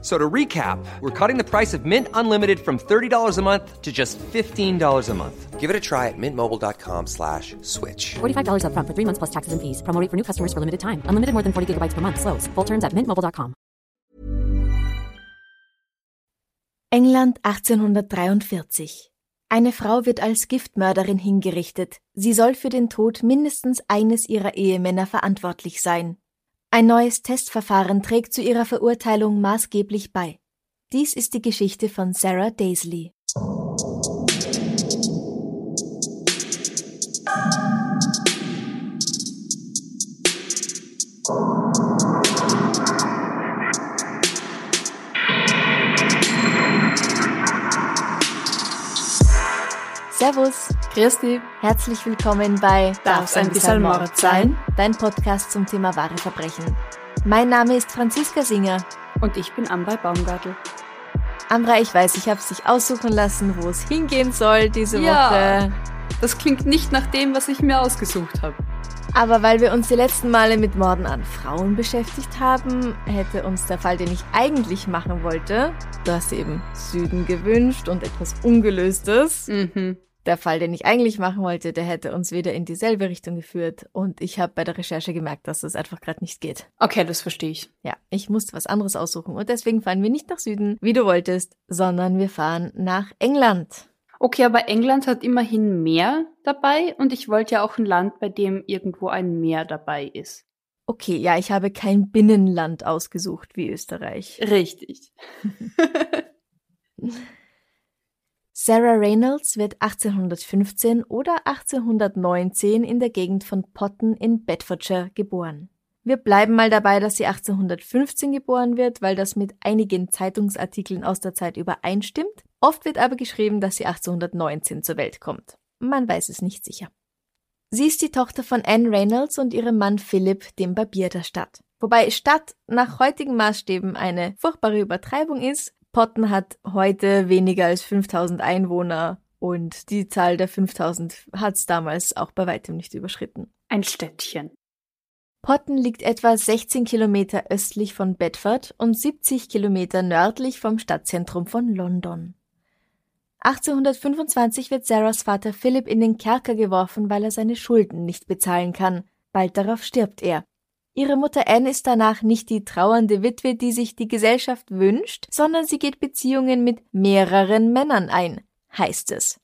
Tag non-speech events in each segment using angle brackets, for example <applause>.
So to recap, we're cutting the price of Mint Unlimited from $30 a month to just $15 a month. Give it a try at mintmobile.com slash switch. $45 upfront for three months plus taxes and fees. Promo rate for new customers for limited time. Unlimited more than 40 gigabytes per month. Slows. Full terms at mintmobile.com. England 1843. Eine Frau wird als Giftmörderin hingerichtet. Sie soll für den Tod mindestens eines ihrer Ehemänner verantwortlich sein. Ein neues Testverfahren trägt zu ihrer Verurteilung maßgeblich bei. Dies ist die Geschichte von Sarah Daisley. Servus, Christi, herzlich willkommen bei Darf's ein bisschen Mord sein? Dein Podcast zum Thema wahre Verbrechen. Mein Name ist Franziska Singer. Und ich bin Amrei Baumgartel. Amra, ich weiß, ich habe sich aussuchen lassen, wo es hingehen soll diese Ja. Woche. Das klingt nicht nach dem, was ich mir ausgesucht habe. Aber weil wir uns die letzten Male mit Morden an Frauen beschäftigt haben, hätte uns der Fall, den ich eigentlich machen wollte, du hast eben Süden gewünscht und etwas Ungelöstes. Mhm. Der Fall, den ich eigentlich machen wollte, der hätte uns wieder in dieselbe Richtung geführt. Und ich habe bei der Recherche gemerkt, dass das einfach gerade nicht geht. Okay, das verstehe ich. Ja, ich musste was anderes aussuchen. Und deswegen fahren wir nicht nach Süden, wie du wolltest, sondern wir fahren nach England. Okay, aber England hat immerhin Meer dabei und ich wollte ja auch ein Land, bei dem irgendwo ein Meer dabei ist. Okay, ja, ich habe kein Binnenland ausgesucht wie Österreich. Richtig. <laughs> Sarah Reynolds wird 1815 oder 1819 in der Gegend von Potton in Bedfordshire geboren. Wir bleiben mal dabei, dass sie 1815 geboren wird, weil das mit einigen Zeitungsartikeln aus der Zeit übereinstimmt. Oft wird aber geschrieben, dass sie 1819 zur Welt kommt. Man weiß es nicht sicher. Sie ist die Tochter von Anne Reynolds und ihrem Mann Philip, dem Barbier der Stadt. Wobei Stadt nach heutigen Maßstäben eine furchtbare Übertreibung ist. Potton hat heute weniger als 5000 Einwohner und die Zahl der 5000 hat es damals auch bei weitem nicht überschritten. Ein Städtchen. Potton liegt etwa 16 Kilometer östlich von Bedford und 70 Kilometer nördlich vom Stadtzentrum von London. 1825 wird Sarahs Vater Philip in den Kerker geworfen, weil er seine Schulden nicht bezahlen kann. Bald darauf stirbt er. Ihre Mutter Anne ist danach nicht die trauernde Witwe, die sich die Gesellschaft wünscht, sondern sie geht Beziehungen mit mehreren Männern ein, heißt es.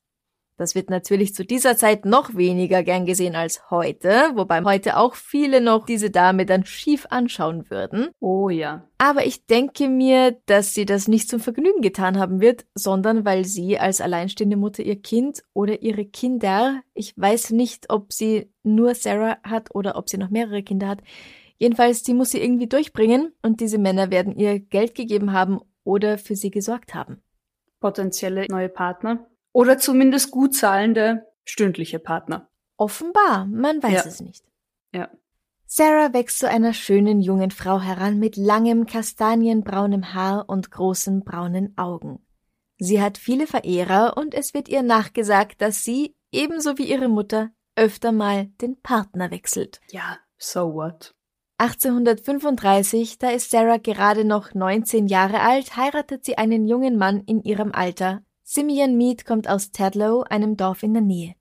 Das wird natürlich zu dieser Zeit noch weniger gern gesehen als heute, wobei heute auch viele noch diese Dame dann schief anschauen würden. Oh ja. Aber ich denke mir, dass sie das nicht zum Vergnügen getan haben wird, sondern weil sie als alleinstehende Mutter ihr Kind oder ihre Kinder, ich weiß nicht, ob sie nur Sarah hat oder ob sie noch mehrere Kinder hat, jedenfalls, die muss sie irgendwie durchbringen und diese Männer werden ihr Geld gegeben haben oder für sie gesorgt haben. Potenzielle neue Partner. Oder zumindest gut zahlende stündliche Partner. Offenbar, man weiß Ja. es nicht. Ja. Sarah wächst zu einer schönen jungen Frau heran mit langem kastanienbraunem Haar und großen braunen Augen. Sie hat viele Verehrer und es wird ihr nachgesagt, dass sie, ebenso wie ihre Mutter, öfter mal den Partner wechselt. Ja, so what? 1835, da ist Sarah gerade noch 19 Jahre alt, heiratet sie einen jungen Mann in ihrem Alter. Simeon Mead kommt aus Tadlow, einem Dorf in der Nähe.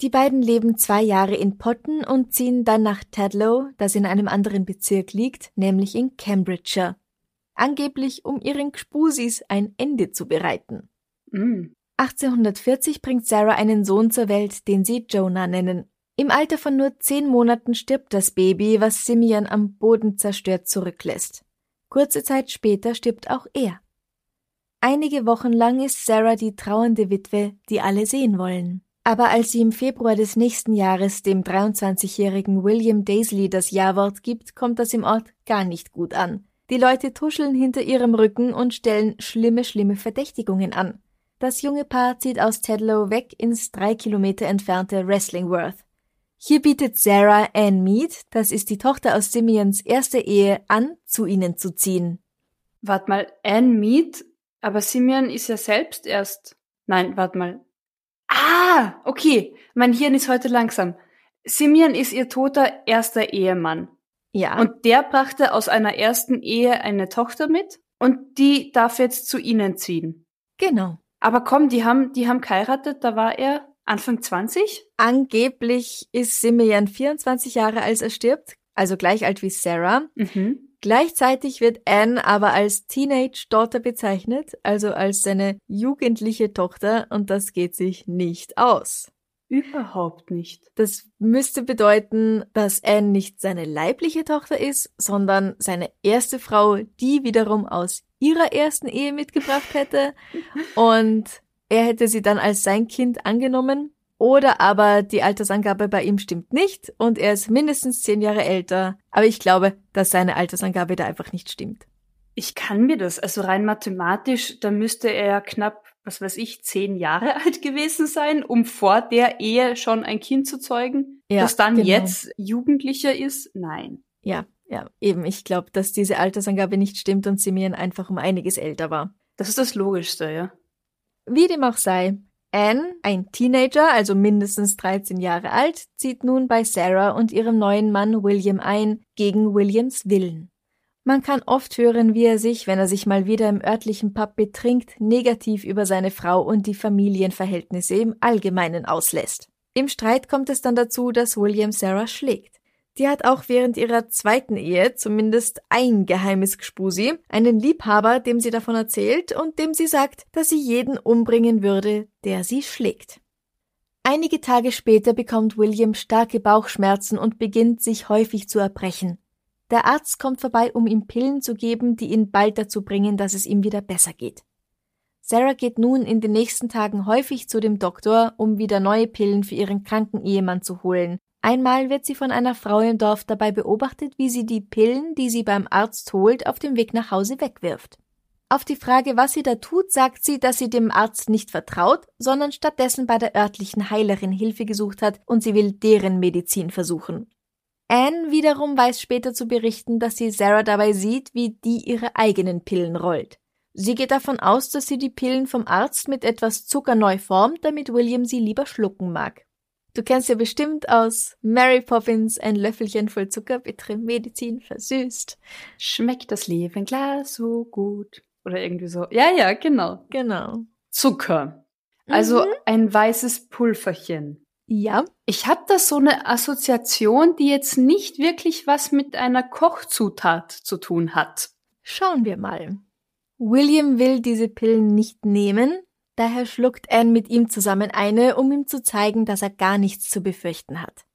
Die beiden leben zwei Jahre in Potton und ziehen dann nach Tadlow, das in einem anderen Bezirk liegt, nämlich in Cambridgeshire. Angeblich, um ihren Gspusis ein Ende zu bereiten. Mm. 1840 bringt Sarah einen Sohn zur Welt, den sie Jonah nennen. Im Alter von nur zehn Monaten stirbt das Baby, was Simeon am Boden zerstört zurücklässt. Kurze Zeit später stirbt auch er. Einige Wochen lang ist Sarah die trauernde Witwe, die alle sehen wollen. Aber als sie im Februar des nächsten Jahres dem 23-jährigen William Daisley das Ja-Wort gibt, kommt das im Ort gar nicht gut an. Die Leute tuscheln hinter ihrem Rücken und stellen schlimme, schlimme Verdächtigungen an. Das junge Paar zieht aus Tedlow weg ins drei Kilometer entfernte Wrestlingworth. Hier bietet Sarah Ann Mead, das ist die Tochter aus Simeons erster Ehe, an, zu ihnen zu ziehen. Wart mal, Ann Mead, aber Simeon ist ja selbst erst. Nein, wart mal. Ah, okay. Mein Hirn ist heute langsam. Simeon ist ihr toter erster Ehemann. Ja. Und der brachte aus einer ersten Ehe eine Tochter mit und die darf jetzt zu ihnen ziehen. genau. Aber komm, die haben, die haben geheiratet, da war er Anfang 20? Angeblich ist Simeon 24 Jahre, als er stirbt, also gleich alt wie Sarah. Mhm. Gleichzeitig wird Anne aber als Teenage Daughter bezeichnet, also als seine jugendliche Tochter, und das geht sich nicht aus. Überhaupt nicht. Das müsste bedeuten, dass Anne nicht seine leibliche Tochter ist, sondern seine erste Frau, die wiederum aus ihrer ersten Ehe mitgebracht hätte. <laughs> Und er hätte sie dann als sein Kind angenommen. Oder aber die Altersangabe bei ihm stimmt nicht und er ist mindestens zehn Jahre älter. Aber ich glaube, dass seine Altersangabe da einfach nicht stimmt. Ich kann mir das, also rein mathematisch, da müsste er ja knapp, was weiß ich, zehn Jahre <laughs> alt gewesen sein, um vor der Ehe schon ein Kind zu zeugen. Ja, das dann genau. jetzt Jugendlicher ist? Nein. Ja, ja, eben. Ich glaube, dass diese Altersangabe nicht stimmt und Simeon einfach um einiges älter war. Das ist das Logischste, ja. Wie dem auch sei, Anne, ein Teenager, also mindestens 13 Jahre alt, zieht nun bei Sarah und ihrem neuen Mann William ein, gegen Williams Willen. Man kann oft hören, wie er sich, wenn er sich mal wieder im örtlichen Pub betrinkt, negativ über seine Frau und die Familienverhältnisse im Allgemeinen auslässt. Im Streit kommt es dann dazu, dass William Sarah schlägt. Die hat auch während ihrer zweiten Ehe zumindest ein geheimes Gspusi, einen Liebhaber, dem sie davon erzählt und dem sie sagt, dass sie jeden umbringen würde, der sie schlägt. Einige Tage später bekommt William starke Bauchschmerzen und beginnt sich häufig zu erbrechen. Der Arzt kommt vorbei, um ihm Pillen zu geben, die ihn bald dazu bringen, dass es ihm wieder besser geht. Sarah geht nun in den nächsten Tagen häufig zu dem Doktor, um wieder neue Pillen für ihren kranken Ehemann zu holen, Einmal wird sie von einer Frau im Dorf dabei beobachtet, wie sie die Pillen, die sie beim Arzt holt, auf dem Weg nach Hause wegwirft. Auf die Frage, was sie da tut, sagt sie, dass sie dem Arzt nicht vertraut, sondern stattdessen bei der örtlichen Heilerin Hilfe gesucht hat und sie will deren Medizin versuchen. Anne wiederum weiß später zu berichten, dass sie Sarah dabei sieht, wie die ihre eigenen Pillen rollt. Sie geht davon aus, dass sie die Pillen vom Arzt mit etwas Zucker neu formt, damit William sie lieber schlucken mag. Du kennst ja bestimmt aus Mary Poppins ein Löffelchen voll Zucker, bittere Medizin versüßt. Schmeckt das Leben Glas so gut? Oder irgendwie so. Ja, ja, genau. Genau. Zucker. Also Mhm. ein weißes Pulverchen. Ja, Ich habe da so eine Assoziation, die jetzt nicht wirklich was mit einer Kochzutat zu tun hat. schauen wir mal. William will diese Pillen nicht nehmen, daher schluckt Anne mit ihm zusammen eine, um ihm zu zeigen, dass er gar nichts zu befürchten hat.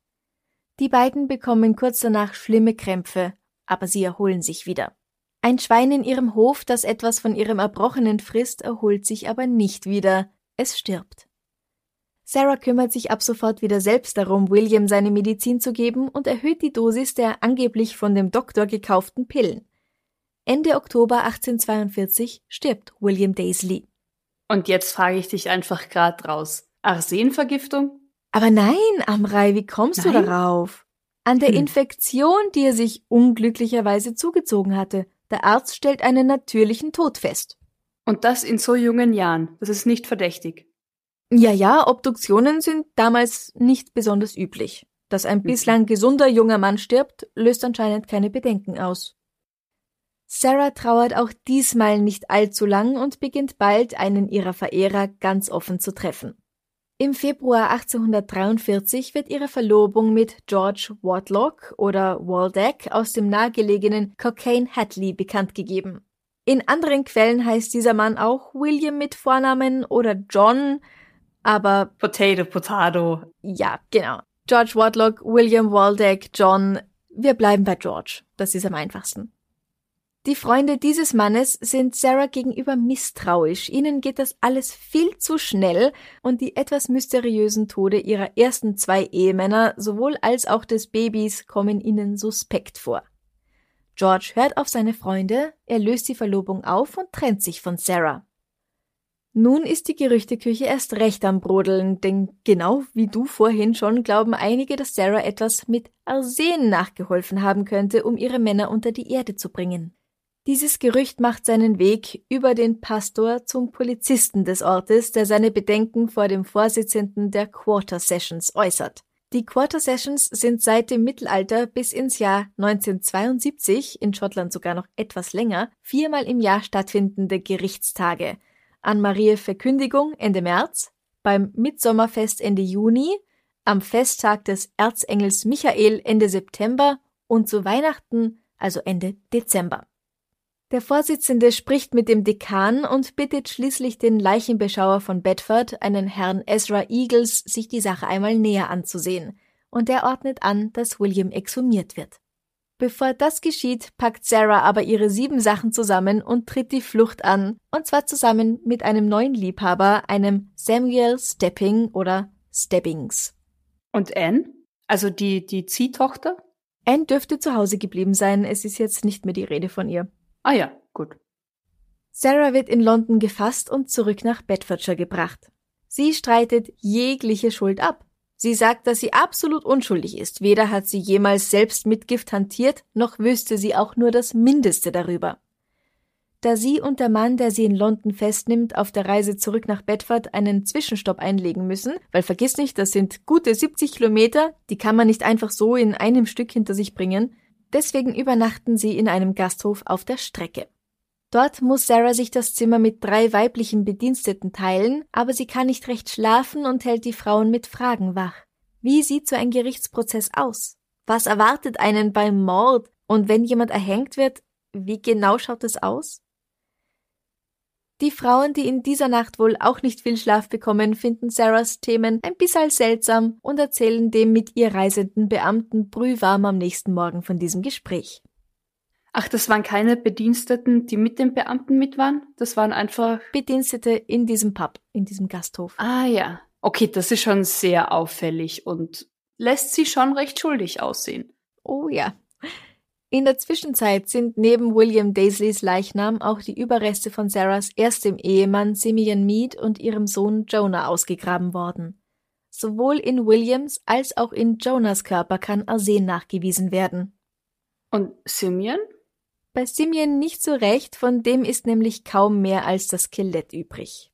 Die beiden bekommen kurz danach schlimme Krämpfe, aber sie erholen sich wieder. Ein Schwein in ihrem Hof, das etwas von ihrem Erbrochenen frisst, erholt sich aber nicht wieder, es stirbt. Sarah kümmert sich ab sofort wieder selbst darum, William seine Medizin zu geben und erhöht die Dosis der angeblich von dem Doktor gekauften Pillen. Ende Oktober 1842 stirbt William Daisley. Und jetzt frage ich dich einfach grad raus. Arsenvergiftung? Aber nein, Amrei, wie kommst Nein? du darauf? An der Hm. Infektion, die er sich unglücklicherweise zugezogen hatte. Der Arzt stellt einen natürlichen Tod fest. Und das in so jungen Jahren. Das ist nicht verdächtig. Ja, ja, Obduktionen sind damals nicht besonders üblich. Dass ein bislang gesunder junger Mann stirbt, löst anscheinend keine Bedenken aus. Sarah trauert auch diesmal nicht allzu lang und beginnt bald, einen ihrer Verehrer ganz offen zu treffen. Im Februar 1843 wird ihre Verlobung mit George Watlock oder Waldeck aus dem nahegelegenen Cocaine Hatley bekannt gegeben. In anderen Quellen heißt dieser Mann auch William mit Vornamen oder John, aber Potato, Potato. ja, genau. George Watlock, William Waldeck, John. Wir bleiben bei George. Das ist am einfachsten. Die Freunde dieses Mannes sind Sarah gegenüber misstrauisch. Ihnen geht das alles viel zu schnell und die etwas mysteriösen Tode ihrer ersten zwei Ehemänner sowohl als auch des Babys kommen ihnen suspekt vor. George hört auf seine Freunde, er löst die Verlobung auf und trennt sich von Sarah. Nun ist die Gerüchteküche erst recht am Brodeln, denn genau wie du vorhin schon glauben einige, dass Sarah etwas mit Arsen nachgeholfen haben könnte, um ihre Männer unter die Erde zu bringen. Dieses Gerücht macht seinen Weg über den Pastor zum Polizisten des Ortes, der seine Bedenken vor dem Vorsitzenden der Quarter Sessions äußert. Die Quarter Sessions sind seit dem Mittelalter bis ins Jahr 1972, in Schottland sogar noch etwas länger, viermal im Jahr stattfindende Gerichtstage – an Marie Verkündigung Ende März, beim Mitsommerfest Ende Juni, am Festtag des Erzengels Michael Ende September und zu Weihnachten, also Ende Dezember. Der Vorsitzende spricht mit dem Dekan und bittet schließlich den Leichenbeschauer von Bedford, einen Herrn Ezra Eagles, sich die Sache einmal näher anzusehen, und er ordnet an, dass William exhumiert wird. Bevor das geschieht, packt Sarah aber ihre sieben Sachen zusammen und tritt die Flucht an, und zwar zusammen mit einem neuen Liebhaber, einem Samuel Stepping oder Stebbings. Und Anne? Also die, die Ziehtochter? Anne dürfte zu Hause geblieben sein, es ist jetzt nicht mehr die Rede von ihr. Ah ja, gut. Sarah wird in London gefasst und zurück nach Bedfordshire gebracht. Sie streitet jegliche Schuld ab. Sie sagt, dass sie absolut unschuldig ist. Weder hat sie jemals selbst mit Gift hantiert, noch wüsste sie auch nur das Mindeste darüber. Da sie und der Mann, der sie in London festnimmt, auf der Reise zurück nach Bedford einen Zwischenstopp einlegen müssen, weil vergiss nicht, das sind gute 70 Kilometer, die kann man nicht einfach so in einem Stück hinter sich bringen, deswegen übernachten sie in einem Gasthof auf der Strecke. Dort muss Sarah sich das Zimmer mit drei weiblichen Bediensteten teilen, aber sie kann nicht recht schlafen und hält die Frauen mit Fragen wach. Wie sieht so ein Gerichtsprozess aus? Was erwartet einen beim Mord? Und wenn jemand erhängt wird, wie genau schaut es aus? Die Frauen, die in dieser Nacht wohl auch nicht viel Schlaf bekommen, finden Sarahs Themen ein bisschen seltsam und erzählen dem mit ihr reisenden Beamten brühwarm am nächsten Morgen von diesem Gespräch. Ach, das waren keine Bediensteten, die mit den Beamten mit waren? Das waren einfach Bedienstete in diesem Pub, in diesem Gasthof. Ah ja. Okay, das ist schon sehr auffällig und lässt sie schon recht schuldig aussehen. Oh ja. In der Zwischenzeit sind neben William Daisleys Leichnam auch die Überreste von Sarahs erstem Ehemann Simeon Mead und ihrem Sohn Jonah ausgegraben worden. Sowohl in Williams als auch in Jonas Körper kann Arsen nachgewiesen werden. Und Simeon? Bei Simeon nicht so recht, von dem ist nämlich kaum mehr als das Skelett übrig.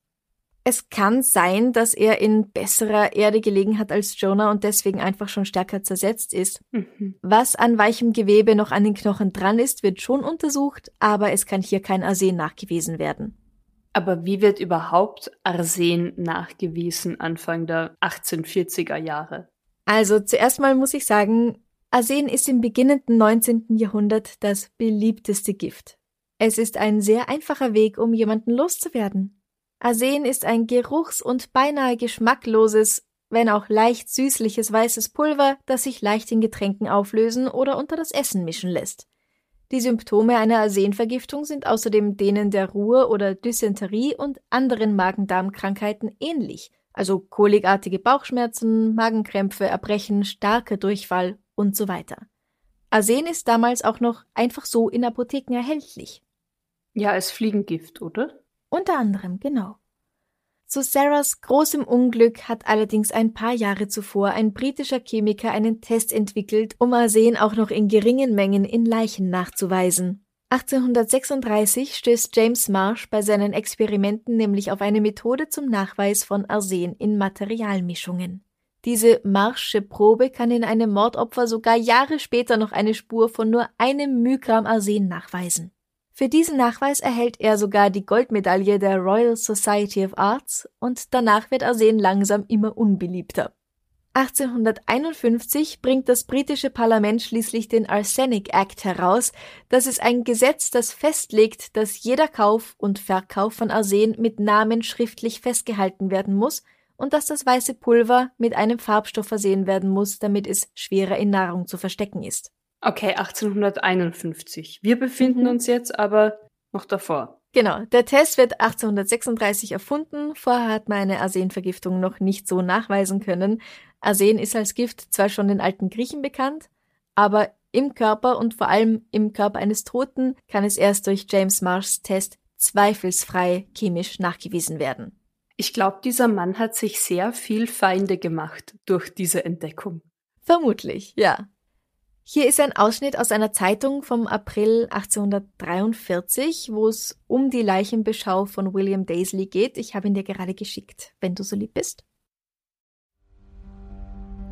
Es kann sein, dass er in besserer Erde gelegen hat als Jonah und deswegen einfach schon stärker zersetzt ist. Mhm. Was an weichem Gewebe noch an den Knochen dran ist, wird schon untersucht, aber es kann hier kein Arsen nachgewiesen werden. Aber wie wird überhaupt Arsen nachgewiesen Anfang der 1840er Jahre? Also zuerst mal muss ich sagen, Arsen ist im beginnenden 19. Jahrhundert das beliebteste Gift. Es ist ein sehr einfacher Weg, um jemanden loszuwerden. Arsen ist ein geruchs- und beinahe geschmackloses, wenn auch leicht süßliches weißes Pulver, das sich leicht in Getränken auflösen oder unter das Essen mischen lässt. Die Symptome einer Arsenvergiftung sind außerdem denen der Ruhr- oder Dysenterie und anderen Magen-Darm-Krankheiten ähnlich, also kolikartige Bauchschmerzen, Magenkrämpfe, Erbrechen, starker Durchfall und so weiter. Arsen ist damals auch noch einfach so in Apotheken erhältlich. Ja, als Fliegengift, oder? Unter anderem, genau. Zu Sarahs großem Unglück hat allerdings ein paar Jahre zuvor ein britischer Chemiker einen Test entwickelt, um Arsen auch noch in geringen Mengen in Leichen nachzuweisen. 1836 stößt James Marsh bei seinen Experimenten nämlich auf eine Methode zum Nachweis von Arsen in Materialmischungen. Diese Marsche Probe kann in einem Mordopfer sogar Jahre später noch eine Spur von nur einem Mygramm Arsen nachweisen. Für diesen Nachweis erhält er sogar die Goldmedaille der Royal Society of Arts und danach wird Arsen langsam immer unbeliebter. 1851 bringt das britische Parlament schließlich den Arsenic Act heraus. Das ist ein Gesetz, das festlegt, dass jeder Kauf und Verkauf von Arsen mit Namen schriftlich festgehalten werden muss und dass das weiße Pulver mit einem Farbstoff versehen werden muss, damit es schwerer in Nahrung zu verstecken ist. Okay, 1851. Wir befinden mhm. uns jetzt aber noch davor. Genau, der Test wird 1836 erfunden. Vorher hat man eine Arsenvergiftung noch nicht so nachweisen können. Arsen ist als Gift zwar schon den alten Griechen bekannt, aber im Körper und vor allem im Körper eines Toten kann es erst durch James Marshs Test zweifelsfrei chemisch nachgewiesen werden. Ich glaube, dieser Mann hat sich sehr viel Feinde gemacht durch diese Entdeckung. Vermutlich, ja. Hier ist ein Ausschnitt aus einer Zeitung vom April 1843, wo es um die Leichenbeschau von William Daisley geht. Ich habe ihn dir gerade geschickt, wenn du so lieb bist.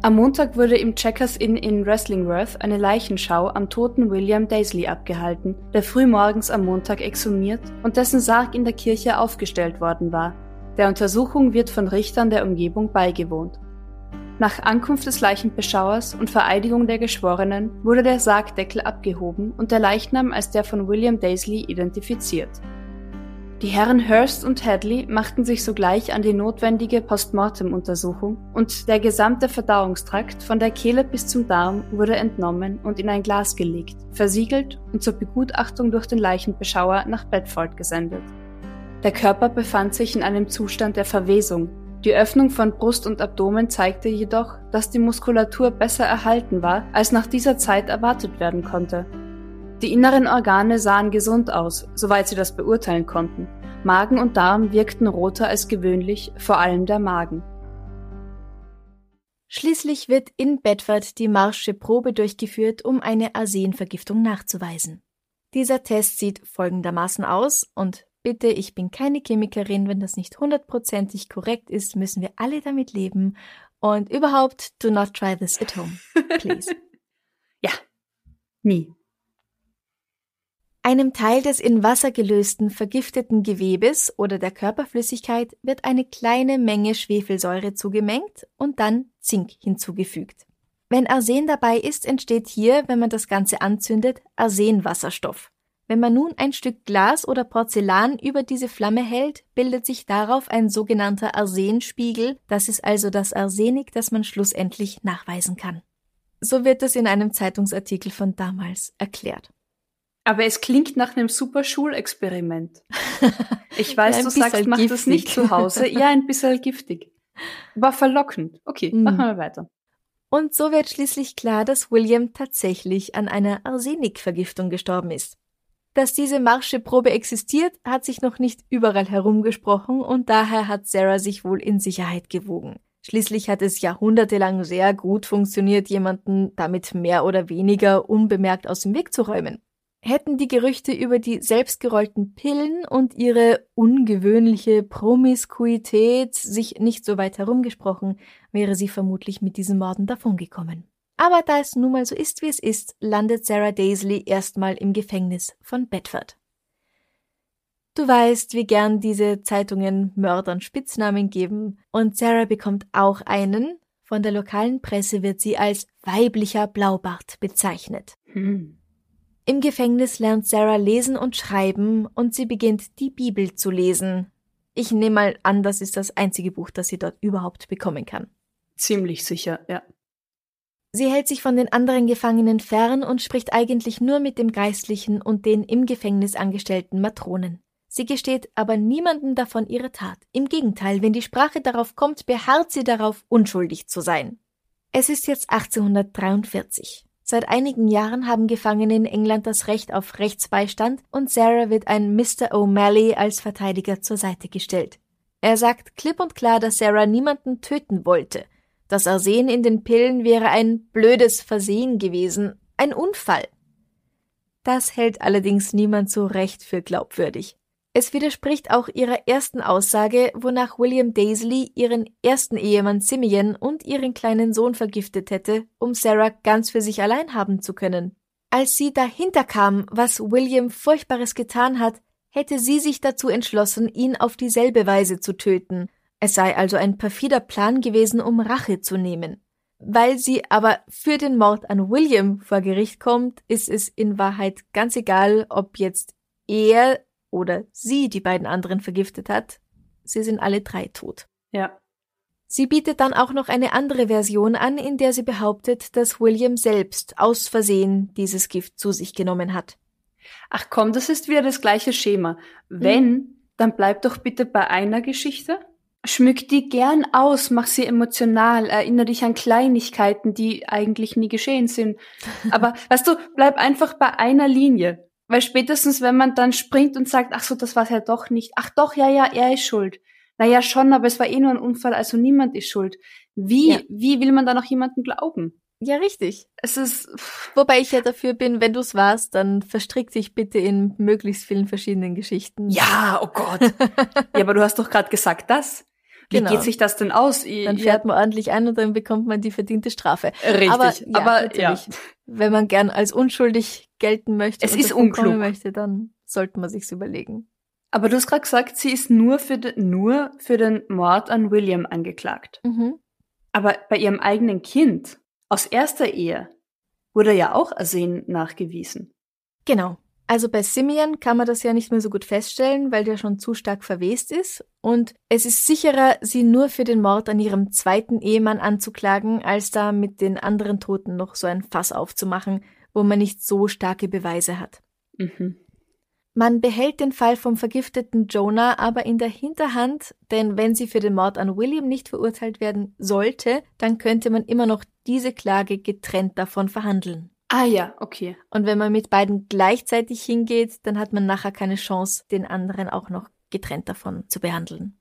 Am Montag wurde im Checkers Inn in Wrestlingworth eine Leichenschau am toten William Daisley abgehalten, der frühmorgens am Montag exhumiert und dessen Sarg in der Kirche aufgestellt worden war. Der Untersuchung wird von Richtern der Umgebung beigewohnt. Nach Ankunft des Leichenbeschauers und Vereidigung der Geschworenen wurde der Sargdeckel abgehoben und der Leichnam als der von William Daisley identifiziert. Die Herren Hurst und Hadley machten sich sogleich an die notwendige Postmortem-Untersuchung und der gesamte Verdauungstrakt von der Kehle bis zum Darm wurde entnommen und in ein Glas gelegt, versiegelt und zur Begutachtung durch den Leichenbeschauer nach Bedford gesendet. Der Körper befand sich in einem Zustand der Verwesung. Die Öffnung von Brust und Abdomen zeigte jedoch, dass die Muskulatur besser erhalten war, als nach dieser Zeit erwartet werden konnte. Die inneren Organe sahen gesund aus, soweit sie das beurteilen konnten. Magen und Darm wirkten roter als gewöhnlich, vor allem der Magen. Schließlich wird in Bedford die Marsche Probe durchgeführt, um eine Arsenvergiftung nachzuweisen. Dieser Test sieht folgendermaßen aus und bitte, ich bin keine Chemikerin, wenn das nicht hundertprozentig korrekt ist, müssen wir alle damit leben und überhaupt, do not try this at home, please. <laughs> ja, nie. Einem Teil des in Wasser gelösten vergifteten Gewebes oder der Körperflüssigkeit wird eine kleine Menge Schwefelsäure zugemengt und dann Zink hinzugefügt. Wenn Arsen dabei ist, entsteht hier, wenn man das Ganze anzündet, Arsenwasserstoff. Wenn man nun ein Stück Glas oder Porzellan über diese Flamme hält, bildet sich darauf ein sogenannter Arsenspiegel, das ist also das Arsenik, das man schlussendlich nachweisen kann. So wird es in einem Zeitungsartikel von damals erklärt. Aber es klingt nach einem super Schulexperiment. <laughs> Ich weiß, ja, du sagst, mach das nicht zu Hause. <laughs> Ja, ein bisschen giftig. War verlockend. Okay, mhm. machen wir weiter. Und so wird schließlich klar, dass William tatsächlich an einer Arsenikvergiftung gestorben ist. Dass diese Marscheprobe existiert, hat sich noch nicht überall herumgesprochen und daher hat Sarah sich wohl in Sicherheit gewogen. Schließlich hat es jahrhundertelang sehr gut funktioniert, jemanden damit mehr oder weniger unbemerkt aus dem Weg zu räumen. Hätten die Gerüchte über die selbstgerollten Pillen und ihre ungewöhnliche Promiskuität sich nicht so weit herumgesprochen, wäre sie vermutlich mit diesen Morden davongekommen. Aber da es nun mal so ist, wie es ist, landet Sarah Daisley erstmal im Gefängnis von Bedford. Du weißt, wie gern diese Zeitungen Mördern Spitznamen geben, und Sarah bekommt auch einen. Von der lokalen Presse wird sie als weiblicher Blaubart bezeichnet. Hm. Im Gefängnis lernt Sarah lesen und schreiben und sie beginnt die Bibel zu lesen. Ich nehme mal an, das ist das einzige Buch, das sie dort überhaupt bekommen kann. Ziemlich sicher, ja. Sie hält sich von den anderen Gefangenen fern und spricht eigentlich nur mit dem Geistlichen und den im Gefängnis angestellten Matronen. Sie gesteht aber niemandem davon ihre Tat. Im Gegenteil, wenn die Sprache darauf kommt, beharrt sie darauf, unschuldig zu sein. Es ist jetzt 1843. Seit einigen Jahren haben Gefangene in England das Recht auf Rechtsbeistand und Sarah wird ein Mr. O'Malley als Verteidiger zur Seite gestellt. Er sagt klipp und klar, dass Sarah niemanden töten wollte. Das Arsen in den Pillen wäre ein blödes Versehen gewesen, ein Unfall. Das hält allerdings niemand so recht für glaubwürdig. Es widerspricht auch ihrer ersten Aussage, wonach William Daisley ihren ersten Ehemann Simeon und ihren kleinen Sohn vergiftet hätte, um Sarah ganz für sich allein haben zu können. Als sie dahinter kam, was William Furchtbares getan hat, hätte sie sich dazu entschlossen, ihn auf dieselbe Weise zu töten. Es sei also ein perfider Plan gewesen, um Rache zu nehmen. Weil sie aber für den Mord an William vor Gericht kommt, ist es in Wahrheit ganz egal, ob jetzt er oder sie die beiden anderen vergiftet hat. Sie sind alle drei tot. Ja. Sie bietet dann auch noch eine andere Version an, in der sie behauptet, dass William selbst aus Versehen dieses Gift zu sich genommen hat. Ach komm, das ist wieder das gleiche Schema. Wenn, hm. dann bleib doch bitte bei einer Geschichte. Schmück die gern aus, mach sie emotional, erinnere dich an Kleinigkeiten, die eigentlich nie geschehen sind. Aber <laughs> weißt du, bleib einfach bei einer Linie. Weil spätestens, wenn man dann springt und sagt, ach so, das war's ja doch nicht. Ach doch, ja, ja, er ist schuld. Naja, schon, aber es war eh nur ein Unfall, also niemand ist schuld. Wie, Ja. wie will man da noch jemanden glauben? Ja, richtig. Es ist, Wobei ich ja dafür bin, wenn du's warst, dann verstrick dich bitte in möglichst vielen verschiedenen Geschichten. ja, oh Gott. <laughs> ja, aber du hast doch gerade gesagt das. Wie Genau. geht sich das denn aus? I- Dann ja, fährt man ordentlich ein und dann bekommt man die verdiente Strafe. Richtig, aber, ja, aber natürlich, wenn man gern als unschuldig gelten möchte Es und ist unklug. möchte, dann sollte man sich's überlegen. Aber du hast gerade gesagt, sie ist nur für, den, nur für den Mord an William angeklagt. Mhm. Aber bei ihrem eigenen Kind aus erster Ehe wurde ja auch Arsen nachgewiesen. Genau. Also bei Simeon kann man das ja nicht mehr so gut feststellen, weil der schon zu stark verwest ist. Und es ist sicherer, sie nur für den Mord an ihrem zweiten Ehemann anzuklagen, als da mit den anderen Toten noch so ein Fass aufzumachen, wo man nicht so starke Beweise hat. Mhm. Man behält den Fall vom vergifteten Jonah aber in der Hinterhand, denn wenn sie für den Mord an William nicht verurteilt werden sollte, dann könnte man immer noch diese Klage getrennt davon verhandeln. Ah ja, okay. Und wenn man mit beiden gleichzeitig hingeht, dann hat man nachher keine Chance, den anderen auch noch getrennt davon zu behandeln.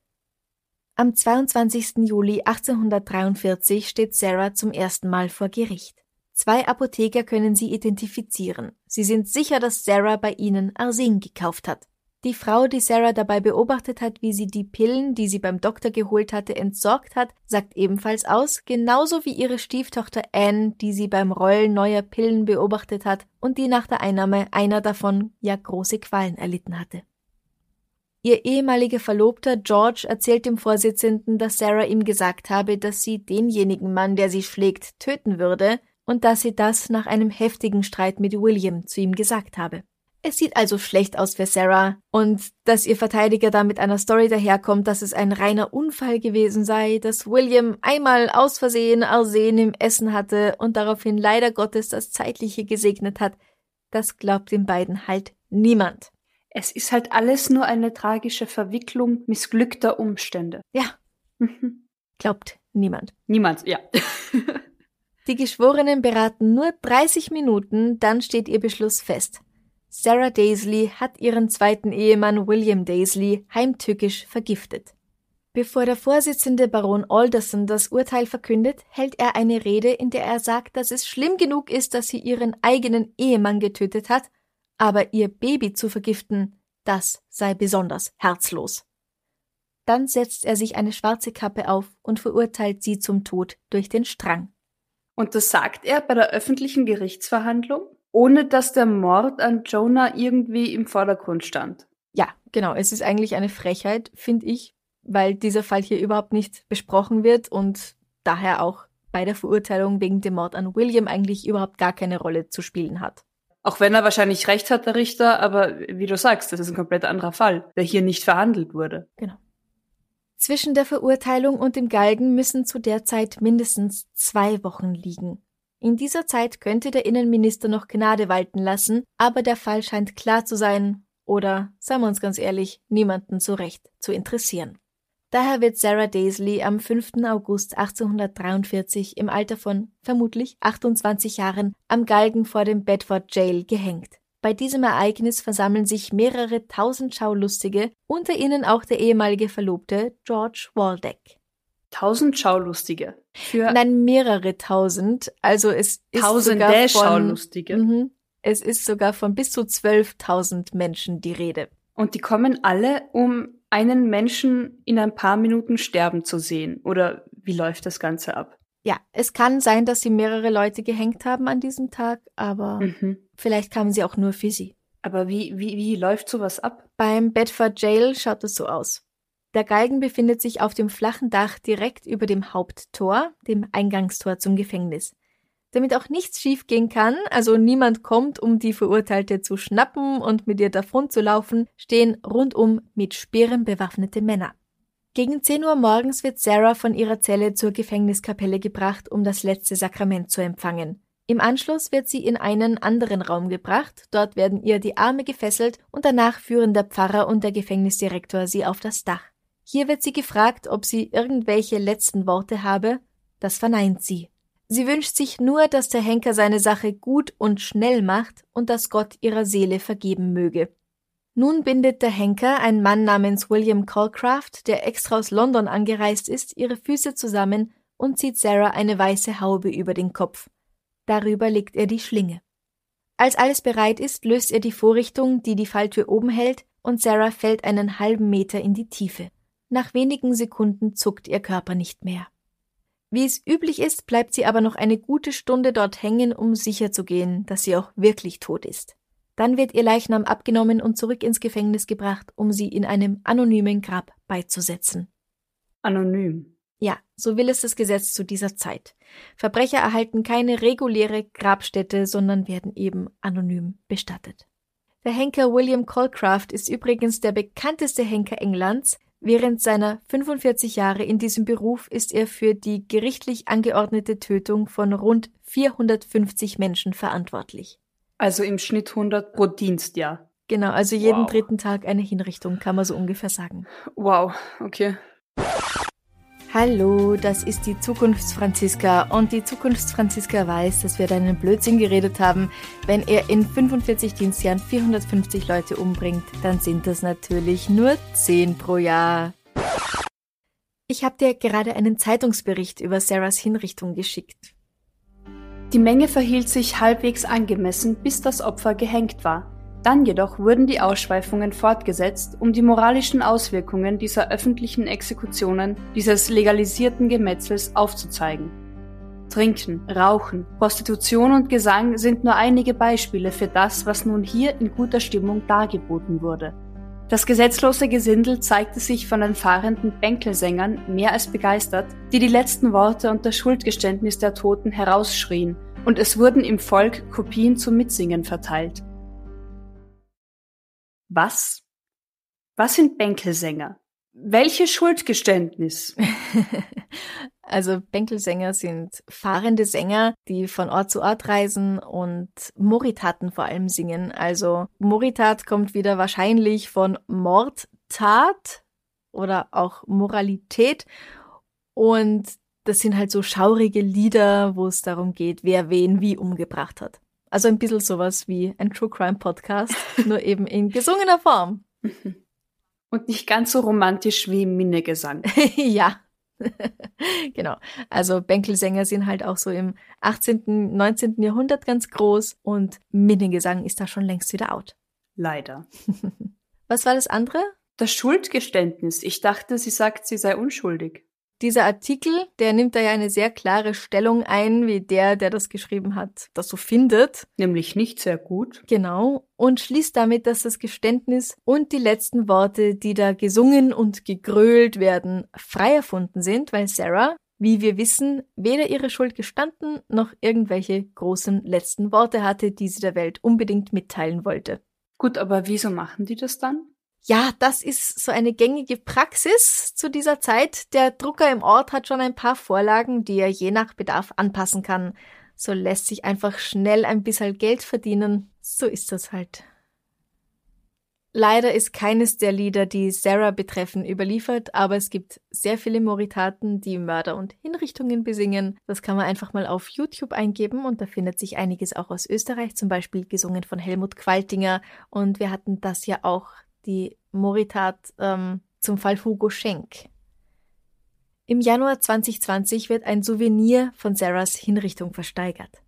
Am 22. Juli 1843 steht Sarah zum ersten Mal vor Gericht. Zwei Apotheker können sie identifizieren. Sie sind sicher, dass Sarah bei ihnen Arsen gekauft hat. Die Frau, die Sarah dabei beobachtet hat, wie sie die Pillen, die sie beim Doktor geholt hatte, entsorgt hat, sagt ebenfalls aus, genauso wie ihre Stieftochter Anne, die sie beim Rollen neuer Pillen beobachtet hat und die nach der Einnahme einer davon ja große Qualen erlitten hatte. Ihr ehemaliger Verlobter George erzählt dem Vorsitzenden, dass Sarah ihm gesagt habe, dass sie denjenigen Mann, der sie schlägt, töten würde und dass sie das nach einem heftigen Streit mit William zu ihm gesagt habe. Es sieht also schlecht aus für Sarah und dass ihr Verteidiger da mit einer Story daherkommt, dass es ein reiner Unfall gewesen sei, dass William einmal aus Versehen Arsen im Essen hatte und daraufhin leider Gottes das Zeitliche gesegnet hat, das glaubt den beiden halt niemand. Es ist halt alles nur eine tragische Verwicklung missglückter Umstände. Ja, Mhm. glaubt niemand. Niemand, ja. Die Geschworenen beraten nur 30 Minuten, dann steht ihr Beschluss fest. Sarah Daisley hat ihren zweiten Ehemann William Daisley heimtückisch vergiftet. Bevor der Vorsitzende Baron Alderson das Urteil verkündet, hält er eine Rede, in der er sagt, dass es schlimm genug ist, dass sie ihren eigenen Ehemann getötet hat, aber ihr Baby zu vergiften, das sei besonders herzlos. Dann setzt er sich eine schwarze Kappe auf und verurteilt sie zum Tod durch den Strang. Und das sagt er bei der öffentlichen Gerichtsverhandlung, ohne dass der Mord an Jonah irgendwie im Vordergrund stand. Ja, genau. Es ist eigentlich eine Frechheit, finde ich, weil dieser Fall hier überhaupt nicht besprochen wird und daher auch bei der Verurteilung wegen dem Mord an William eigentlich überhaupt gar keine Rolle zu spielen hat. Auch wenn er wahrscheinlich recht hat, der Richter, aber wie du sagst, das ist ein komplett anderer Fall, der hier nicht verhandelt wurde. Genau. Zwischen der Verurteilung und dem Galgen müssen zu der Zeit mindestens zwei Wochen liegen. In dieser Zeit könnte der Innenminister noch Gnade walten lassen, aber der Fall scheint klar zu sein oder, seien wir uns ganz ehrlich, niemanden zu Recht zu interessieren. Daher wird Sarah Daisley am 5. August 1843 im Alter von vermutlich 28 Jahren am Galgen vor dem Bedford Jail gehängt. Bei diesem Ereignis versammeln sich mehrere tausend Schaulustige, unter ihnen auch der ehemalige Verlobte George Waldeck. Tausend Schaulustige. Für Nein, mehrere tausend. Also es ist Tausende sogar von, Schaulustige. Mhm, es ist sogar von bis zu 12.000 Menschen die Rede. Und die kommen alle, um einen Menschen in ein paar Minuten sterben zu sehen. Oder wie läuft das Ganze ab? Ja, es kann sein, dass sie mehrere Leute gehängt haben an diesem Tag, aber Mhm. vielleicht kamen sie auch nur für sie. Aber wie, wie, wie läuft sowas ab? Beim Bedford Jail schaut es so aus. Der Galgen befindet sich auf dem flachen Dach direkt über dem Haupttor, dem Eingangstor zum Gefängnis. Damit auch nichts schiefgehen kann, also niemand kommt, um die Verurteilte zu schnappen und mit ihr davon zu laufen, stehen rundum mit Speeren bewaffnete Männer. Gegen 10 Uhr morgens wird Sarah von ihrer Zelle zur Gefängniskapelle gebracht, um das letzte Sakrament zu empfangen. Im Anschluss wird sie in einen anderen Raum gebracht, dort werden ihr die Arme gefesselt und danach führen der Pfarrer und der Gefängnisdirektor sie auf das Dach. Hier wird sie gefragt, ob sie irgendwelche letzten Worte habe, das verneint sie. Sie wünscht sich nur, dass der Henker seine Sache gut und schnell macht und dass Gott ihrer Seele vergeben möge. Nun bindet der Henker, ein Mann namens William Calcraft, der extra aus London angereist ist, ihre Füße zusammen und zieht Sarah eine weiße Haube über den Kopf. Darüber legt er die Schlinge. Als alles bereit ist, löst er die Vorrichtung, die die Falltür oben hält, und Sarah fällt einen halben Meter in die Tiefe. Nach wenigen Sekunden zuckt ihr Körper nicht mehr. Wie es üblich ist, bleibt sie aber noch eine gute Stunde dort hängen, um sicherzugehen, dass sie auch wirklich tot ist. Dann wird ihr Leichnam abgenommen und zurück ins Gefängnis gebracht, um sie in einem anonymen Grab beizusetzen. Anonym. Ja, so will es das Gesetz zu dieser Zeit. Verbrecher erhalten keine reguläre Grabstätte, sondern werden eben anonym bestattet. Der Henker William Colcraft ist übrigens der bekannteste Henker Englands, Während seiner 45 Jahre in diesem Beruf ist er für die gerichtlich angeordnete Tötung von rund 450 Menschen verantwortlich. Also im Schnitt 100 pro Dienstjahr. Genau, also jeden Wow. dritten Tag eine Hinrichtung, kann man so ungefähr sagen. Wow, okay. Hallo, das ist die Zukunftsfranziska und die Zukunftsfranziska weiß, dass wir da einen Blödsinn geredet haben. Wenn er in 45 Dienstjahren 450 Leute umbringt, dann sind das natürlich nur 10 pro Jahr. Ich habe dir gerade einen Zeitungsbericht über Sarahs Hinrichtung geschickt. Die Menge verhielt sich halbwegs angemessen, bis das Opfer gehängt war. Dann jedoch wurden die Ausschweifungen fortgesetzt, um die moralischen Auswirkungen dieser öffentlichen Exekutionen, dieses legalisierten Gemetzels aufzuzeigen. Trinken, Rauchen, Prostitution und Gesang sind nur einige Beispiele für das, was nun hier in guter Stimmung dargeboten wurde. Das gesetzlose Gesindel zeigte sich von den fahrenden Bänkelsängern mehr als begeistert, die die letzten Worte und das Schuldgeständnis der Toten herausschrien, und es wurden im Volk Kopien zum Mitsingen verteilt. Was? Was sind Bänkelsänger? Welche Schuldgeständnis? <laughs> Also Bänkelsänger sind fahrende Sänger, die von Ort zu Ort reisen und Moritaten vor allem singen. Also Moritat kommt wieder wahrscheinlich von Mordtat oder auch Moralität. Und das sind halt so schaurige Lieder, wo es darum geht, wer wen wie umgebracht hat. Also ein bisschen sowas wie ein True Crime Podcast, nur eben in gesungener Form. <laughs> Und nicht ganz so romantisch wie Minnegesang. <laughs> ja. <laughs> genau. Also Bänkelsänger sind halt auch so im 18., 19. Jahrhundert ganz groß und Minnegesang ist da schon längst wieder out. Leider. Was war das andere? Das Schuldgeständnis. Ich dachte, sie sagt, sie sei unschuldig. Dieser Artikel, der nimmt da ja eine sehr klare Stellung ein, wie der, der das geschrieben hat, das so findet. Nämlich nicht sehr gut. Genau. Und schließt damit, dass das Geständnis und die letzten Worte, die da gesungen und gegrölt werden, frei erfunden sind, weil Sarah, wie wir wissen, weder ihre Schuld gestanden noch irgendwelche großen letzten Worte hatte, die sie der Welt unbedingt mitteilen wollte. Gut, aber wieso machen die das dann? Ja, das ist so eine gängige Praxis zu dieser Zeit. Der Drucker im Ort hat schon ein paar Vorlagen, die er je nach Bedarf anpassen kann. So lässt sich einfach schnell ein bisschen Geld verdienen. So ist das halt. Leider ist keines der Lieder, die Sarah betreffen, überliefert, aber es gibt sehr viele Moritaten, die Mörder und Hinrichtungen besingen. Das kann man einfach mal auf YouTube eingeben und da findet sich einiges auch aus Österreich, zum Beispiel gesungen von Helmut Qualtinger. Und wir hatten das ja auch die Moritat ähm, zum Fall Hugo Schenk. Im Januar 2020 wird ein Souvenir von Sarahs Hinrichtung versteigert.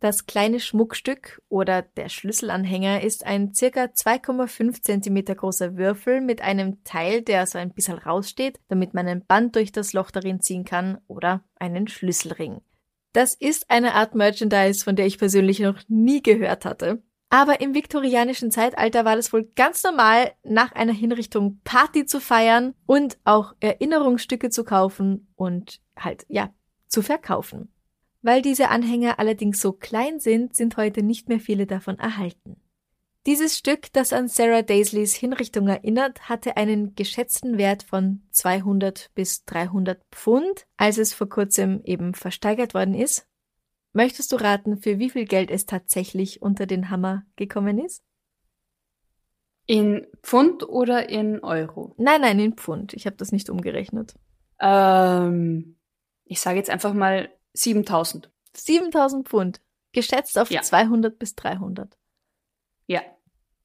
Das kleine Schmuckstück oder der Schlüsselanhänger ist ein circa 2,5 Zentimeter großer Würfel mit einem Teil, der so ein bisschen raussteht, damit man ein Band durch das Loch darin ziehen kann oder einen Schlüsselring. Das ist eine Art Merchandise, von der ich persönlich noch nie gehört hatte. Aber im viktorianischen Zeitalter war das wohl ganz normal, nach einer Hinrichtung Party zu feiern und auch Erinnerungsstücke zu kaufen und halt, ja, zu verkaufen. Weil diese Anhänger allerdings so klein sind, sind heute nicht mehr viele davon erhalten. Dieses Stück, das an Sarah Daisleys Hinrichtung erinnert, hatte einen geschätzten Wert von 200 bis 300 Pfund, als es vor kurzem eben versteigert worden ist. Möchtest du raten, für wie viel Geld es tatsächlich unter den Hammer gekommen ist? In Pfund oder in Euro? Nein, nein, in Pfund. Ich habe das nicht umgerechnet. Ähm, ich sage jetzt einfach mal 7000. 7000 Pfund. Geschätzt auf Ja. 200 bis 300. Ja.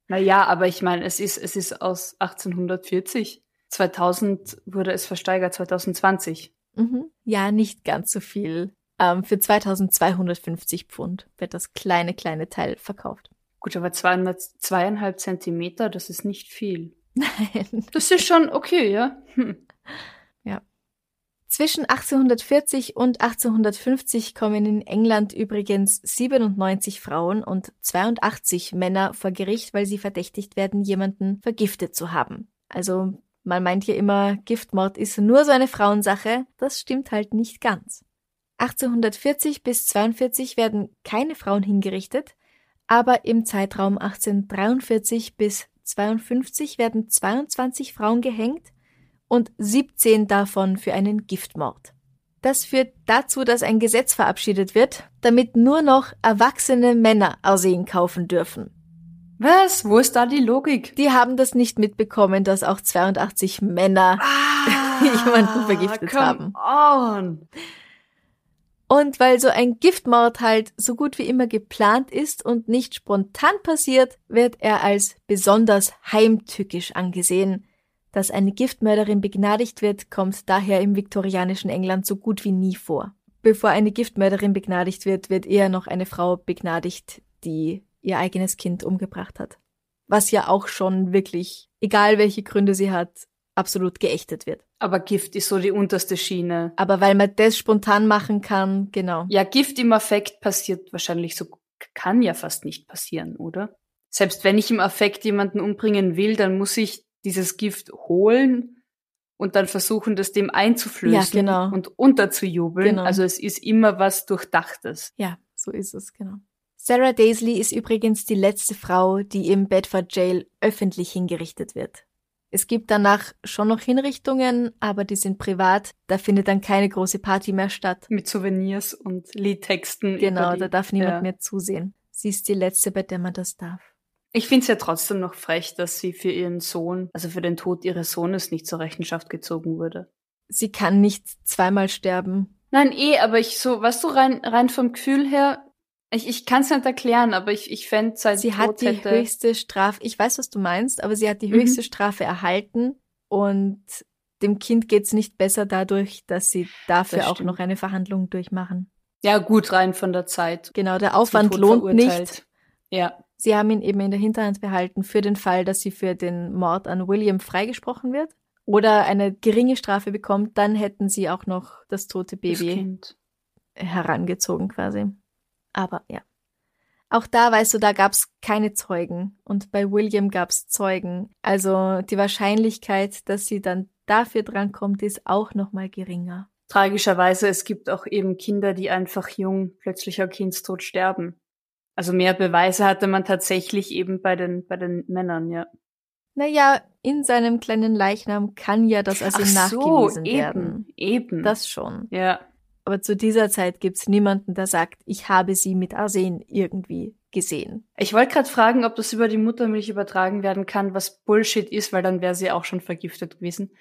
Naja, aber ich meine, es ist, es ist aus 1840. 2000 wurde es versteigert, 2020. Mhm. Ja, nicht ganz so viel. Ähm, für 2250 Pfund wird das kleine, kleine Teil verkauft. Gut, aber 200, zweieinhalb Zentimeter, das ist nicht viel. <laughs> Nein. Das ist schon okay, ja? Hm. Zwischen 1840 und 1850 kommen in England übrigens 97 Frauen und 82 Männer vor Gericht, weil sie verdächtigt werden, jemanden vergiftet zu haben. Also man meint hier immer, Giftmord ist nur so eine Frauensache. Das stimmt halt nicht ganz. 1840 bis 42 werden keine Frauen hingerichtet, aber im Zeitraum 1843 bis 52 werden 22 Frauen gehängt und 17 davon für einen Giftmord. Das führt dazu, dass ein Gesetz verabschiedet wird, damit nur noch erwachsene Männer Arsen kaufen dürfen. Was? Wo ist da die Logik? Die haben das nicht mitbekommen, dass auch 82 Männer <laughs> jemanden vergiftet haben. On. Und weil so ein Giftmord halt so gut wie immer geplant ist und nicht spontan passiert, wird er als besonders heimtückisch angesehen. Dass eine Giftmörderin begnadigt wird, kommt daher im viktorianischen England so gut wie nie vor. Bevor eine Giftmörderin begnadigt wird, wird eher noch eine Frau begnadigt, die ihr eigenes Kind umgebracht hat. Was ja auch schon wirklich, egal welche Gründe sie hat, absolut geächtet wird. Aber Gift ist so die unterste Schiene. Aber weil man das spontan machen kann, genau. Ja, Gift im Affekt passiert wahrscheinlich so, kann ja fast nicht passieren, oder? Selbst wenn ich im Affekt jemanden umbringen will, dann muss ich dieses Gift holen und dann versuchen, das dem einzuflößen Ja, genau. und unterzujubeln. Genau. Also es ist immer was Durchdachtes. Ja, so ist es, genau. Sarah Daisley ist übrigens die letzte Frau, die im Bedford Jail öffentlich hingerichtet wird. Es gibt danach schon noch Hinrichtungen, aber die sind privat. Da findet dann keine große Party mehr statt. Mit Souvenirs und Liedtexten. Genau, da darf niemand ja. mehr zusehen. Sie ist die letzte, bei der man das darf. Ich finde es ja trotzdem noch frech, dass sie für ihren Sohn, also für den Tod ihres Sohnes nicht zur Rechenschaft gezogen wurde. Sie kann nicht zweimal sterben. Nein, eh, aber ich so, weißt du, rein, rein vom Gefühl her, ich, ich kann es nicht erklären, aber ich, ich fände sein Sie Tod hat die hätte, höchste Strafe, ich weiß, was du meinst, aber sie hat die Mhm. höchste Strafe erhalten und dem Kind geht's nicht besser dadurch, dass sie dafür Das auch noch eine Verhandlung durchmachen. Ja, gut, rein von der Zeit. Genau, der Aufwand lohnt verurteilt. nicht. Ja. Sie haben ihn eben in der Hinterhand behalten für den Fall, dass sie für den Mord an William freigesprochen wird oder eine geringe Strafe bekommt, dann hätten sie auch noch das tote Das Baby Kind. herangezogen quasi. Aber ja. Auch da weißt du, da gab's keine Zeugen und bei William gab's Zeugen. Also die Wahrscheinlichkeit, dass sie dann dafür drankommt, ist auch noch mal geringer. Tragischerweise, es gibt auch eben Kinder, die einfach jung plötzlicher Kindstod sterben. Also mehr Beweise hatte man tatsächlich eben bei den, bei den Männern, ja. Naja, in seinem kleinen Leichnam kann ja das also nachgewiesen werden. eben, eben. Das schon. ja. Aber zu dieser Zeit gibt's niemanden, der sagt, ich habe sie mit Arsen irgendwie gesehen. Ich wollte gerade fragen, ob das über die Muttermilch übertragen werden kann, was Bullshit ist, weil dann wäre sie auch schon vergiftet gewesen.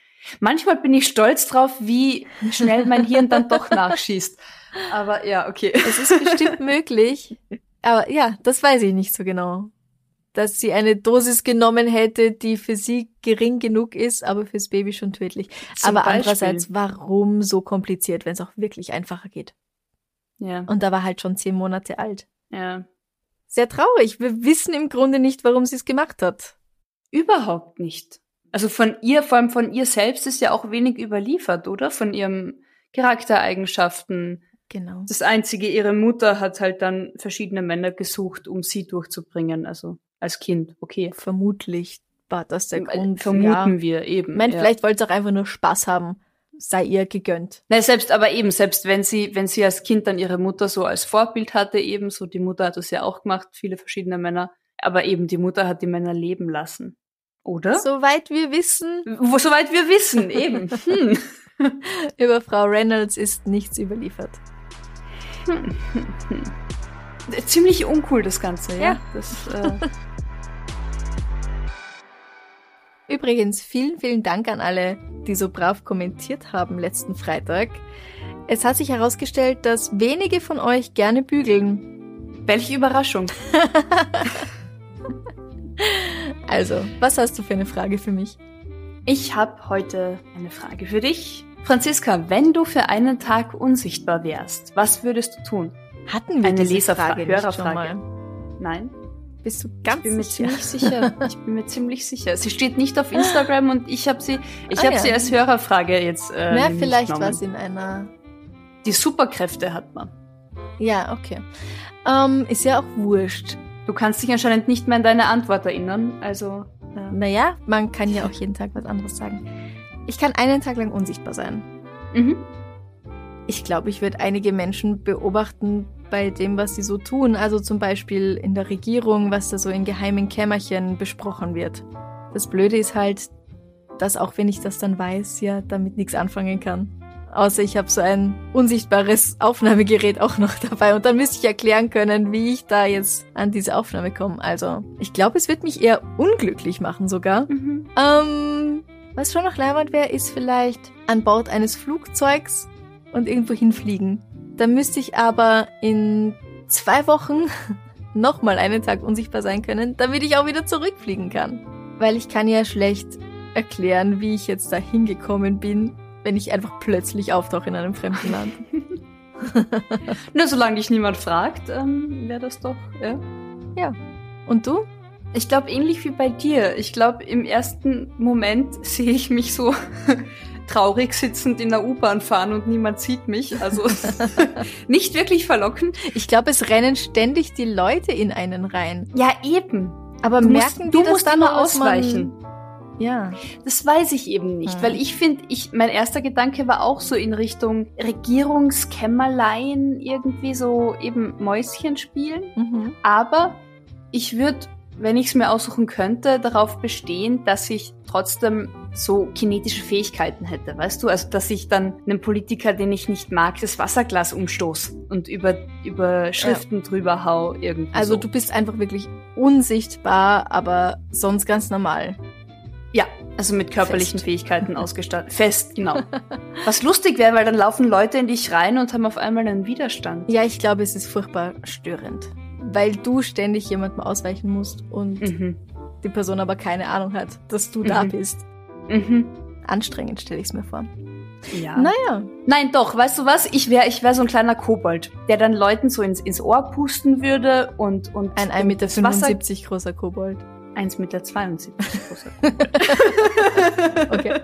Manchmal bin ich stolz drauf, wie schnell mein Hirn dann doch nachschießt. Aber ja, okay. Es ist bestimmt <laughs> möglich. Aber ja, das weiß ich nicht so genau. Dass sie eine Dosis genommen hätte, die für sie gering genug ist, aber fürs Baby schon tödlich. Zum aber Beispiel. andererseits, warum so kompliziert, wenn es auch wirklich einfacher geht? Ja, Und da war halt schon zehn Monate alt. ja. Sehr traurig. Wir wissen im Grunde nicht, warum sie es gemacht hat. Überhaupt nicht. Also von ihr, vor allem von ihr selbst ist ja auch wenig überliefert, oder? Von ihrem Charaktereigenschaften. Genau. Das einzige, ihre Mutter hat halt dann verschiedene Männer gesucht, um sie durchzubringen, also als Kind, okay. Vermutlich war das der Grund. Vermuten ja. wir eben. Ich meine, ja. vielleicht wollte sie auch einfach nur Spaß haben. Sei ihr gegönnt. Na, selbst, aber eben, selbst wenn sie, wenn sie als Kind dann ihre Mutter so als Vorbild hatte, eben so, die Mutter hat das ja auch gemacht, viele verschiedene Männer, aber eben die Mutter hat die Männer leben lassen. Oder? Soweit wir wissen, Wo, soweit wir wissen, eben. <laughs> Hm. <laughs> über Frau Reynolds ist nichts überliefert. Ziemlich uncool, das Ganze, ja. Ja. Das, äh, <laughs> Übrigens, vielen, vielen Dank an alle, die so brav kommentiert haben letzten Freitag. Es hat sich herausgestellt, dass wenige von euch gerne bügeln. Welche Überraschung. <laughs> Also, was hast du für eine Frage für mich? Ich habe heute eine Frage für dich. Franziska, wenn du für einen Tag unsichtbar wärst, was würdest du tun? Hatten wir Eine diese Leserfrage, Frage Hörerfrage. Nein? Bist du ganz Ich bin mir sicher? ziemlich sicher. <laughs> Ich bin mir ziemlich sicher. Sie steht nicht auf Instagram und ich habe sie, ich Ah, habe ja. sie als Hörerfrage jetzt. Äh, nämlich vielleicht genommen. war es in einer. Die Superkräfte hat man. Ja, okay. Ähm, ist ja auch wurscht. Du kannst dich anscheinend nicht mehr an deine Antwort erinnern. Also äh, Naja, man kann ja auch jeden Tag was anderes sagen. Ich kann einen Tag lang unsichtbar sein. mhm. Ich glaube, ich würde einige Menschen beobachten bei dem, was sie so tun. Also zum Beispiel in der Regierung, was da so in geheimen Kämmerchen besprochen wird. Das Blöde ist halt, dass auch wenn ich das dann weiß, ja damit nichts anfangen kann. Außer ich habe so ein unsichtbares Aufnahmegerät auch noch <laughs> dabei und dann müsste ich erklären können, wie ich da jetzt an diese Aufnahme komme. Also ich glaube, es wird mich eher unglücklich machen sogar. Mhm. Ähm, was schon noch leibend wäre, ist vielleicht an Bord eines Flugzeugs und irgendwo hinfliegen. Da müsste ich aber in zwei Wochen <laughs> nochmal einen Tag unsichtbar sein können, damit ich auch wieder zurückfliegen kann. Weil ich kann ja schlecht erklären, wie ich jetzt da hingekommen bin, wenn ich einfach plötzlich auftauche in einem fremden Land. <laughs> <laughs> Nur solange dich niemand fragt, ähm, wäre das doch. Ja. Und du? Ich glaube ähnlich wie bei dir. Ich glaube im ersten Moment sehe ich mich so traurig sitzend in der U-Bahn fahren und niemand sieht mich. Also <laughs> nicht wirklich verlockend. Ich glaube, es rennen ständig die Leute in einen rein. Ja eben. Aber Du merken musst, die du das musst dann, immer ausweichen. Ja. Das weiß ich eben nicht, Hm. weil ich finde, ich mein erster Gedanke war auch so in Richtung Regierungskämmerlein irgendwie so eben Mäuschen spielen. Mhm. Aber ich würde, wenn ich es mir aussuchen könnte, darauf bestehen, dass ich trotzdem so kinetische Fähigkeiten hätte, weißt du? Also, dass ich dann einem Politiker, den ich nicht mag, das Wasserglas umstoß und über, über Schriften drüber hau irgendwie. Also so. du bist einfach wirklich unsichtbar, aber sonst ganz normal. Ja, also mit körperlichen Fest. Fähigkeiten <laughs> ausgestattet. Fest, genau. Was lustig wäre, weil dann laufen Leute in dich rein und haben auf einmal einen Widerstand. Ja, ich glaube, es ist furchtbar störend. Weil du ständig jemandem ausweichen musst und Mhm. die Person aber keine Ahnung hat, dass du da Mhm. bist. Mhm. Anstrengend stelle ich es mir vor. Ja. Naja, Nein, doch, weißt du was? Ich wäre ich wär so ein kleiner Kobold, der dann Leuten so ins, ins Ohr pusten würde und, und ein 1,75 Meter Wasser 75 großer Kobold. 1,72 Meter. <laughs> großer. Okay.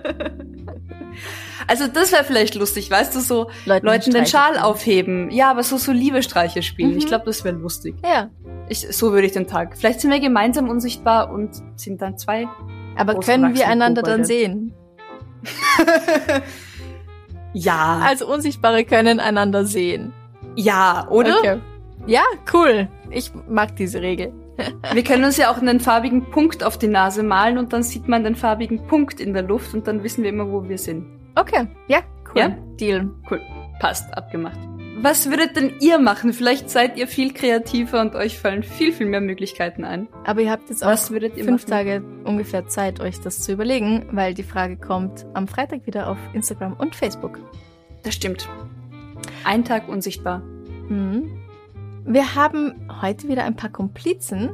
Also das wäre vielleicht lustig, weißt du, so Leuten Leuten den Schal aufheben. Ja, aber so, so Liebestreiche spielen. Mhm. Ich glaube, das wäre lustig. Ja, Ich, so würde ich den Tag. Vielleicht sind wir gemeinsam unsichtbar und sind dann zwei. Aber können wir einander dann Kobolde. sehen? <laughs> Ja. Also Unsichtbare können einander sehen. ja, oder? Okay. Ja, cool. Ich mag diese Regel. Wir können uns ja auch einen farbigen Punkt auf die Nase malen und dann sieht man den farbigen Punkt in der Luft und dann wissen wir immer, wo wir sind. Okay, ja, cool. Ja? Deal. Cool. Passt, abgemacht. Was würdet denn ihr machen? Vielleicht seid ihr viel kreativer und euch fallen viel, viel mehr Möglichkeiten ein. Aber ihr habt jetzt auch Was würdet ihr fünf machen? Tage ungefähr Zeit, euch das zu überlegen, weil die Frage kommt am Freitag wieder auf Instagram und Facebook. Das stimmt. Ein Tag unsichtbar. Mhm. Wir haben heute wieder ein paar Komplizen,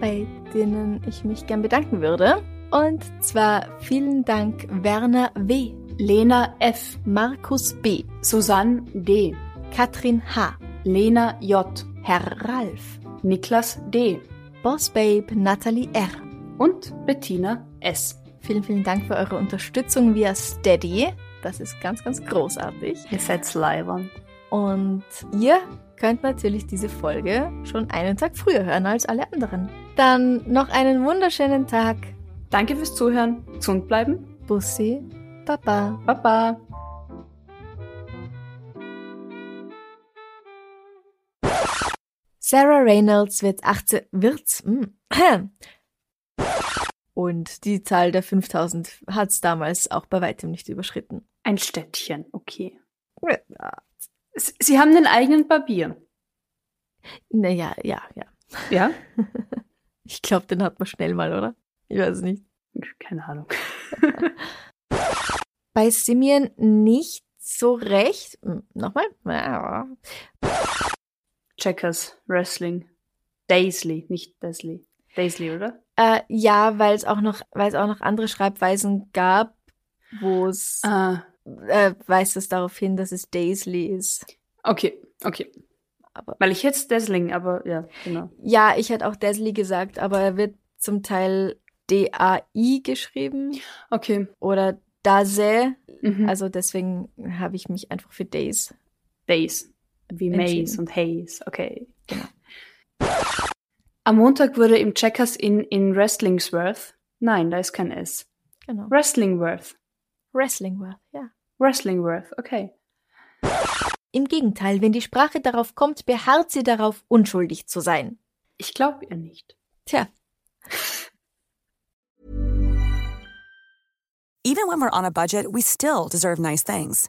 bei denen ich mich gern bedanken würde. Und zwar vielen Dank Werner W., Lena F., Markus B., Susanne D., Katrin H., Lena J., Herr Ralf, Niklas D. Boss Babe Natalie R. und Bettina S. Vielen, vielen Dank für eure Unterstützung via Steady. Das ist ganz, ganz großartig. Ihr seid leibern. Und ihr könnt natürlich diese Folge schon einen Tag früher hören als alle anderen. Dann noch einen wunderschönen Tag. Danke fürs Zuhören. Gesund bleiben. Bussi, Papa. Baba. Sarah Reynolds wird 18, wird's, mm, und die Zahl der 5000 hat's damals auch bei weitem nicht überschritten. Ein Städtchen, okay. Ja. Sie haben einen eigenen Barbier. Naja, ja, ja. Ja? <laughs> Ich glaube, den hat man schnell mal, oder? Ich weiß nicht. Keine Ahnung. <laughs> Bei Simeon nicht so recht. Hm, Nochmal? Checkers, Wrestling. Daisley, nicht Daisley. Daisley, oder? Äh, ja, weil es auch noch, weil es auch noch andere Schreibweisen gab, wo es Ah, äh, weist es darauf hin, dass es Daisley ist. okay, okay. Aber Weil ich jetzt Dazzling, aber ja, genau. ja, ich hätte auch Daisley gesagt, aber er wird zum Teil D-A-I geschrieben Okay. oder Daze. Mhm. Also deswegen habe ich mich einfach für Days. Days. Wie. Maze und Haze. Okay. Genau. <laughs> Am Montag wurde im Checkers in, in Wrestlingsworth. Nein, da ist kein S. Genau. Wrestlingworth. Wrestling World, ja. Wrestlingworth, okay. Im Gegenteil, wenn die Sprache darauf kommt, beharrt sie darauf, unschuldig zu sein. Ich glaube ihr nicht. Tja, Even when we're on a budget, we still deserve nice things.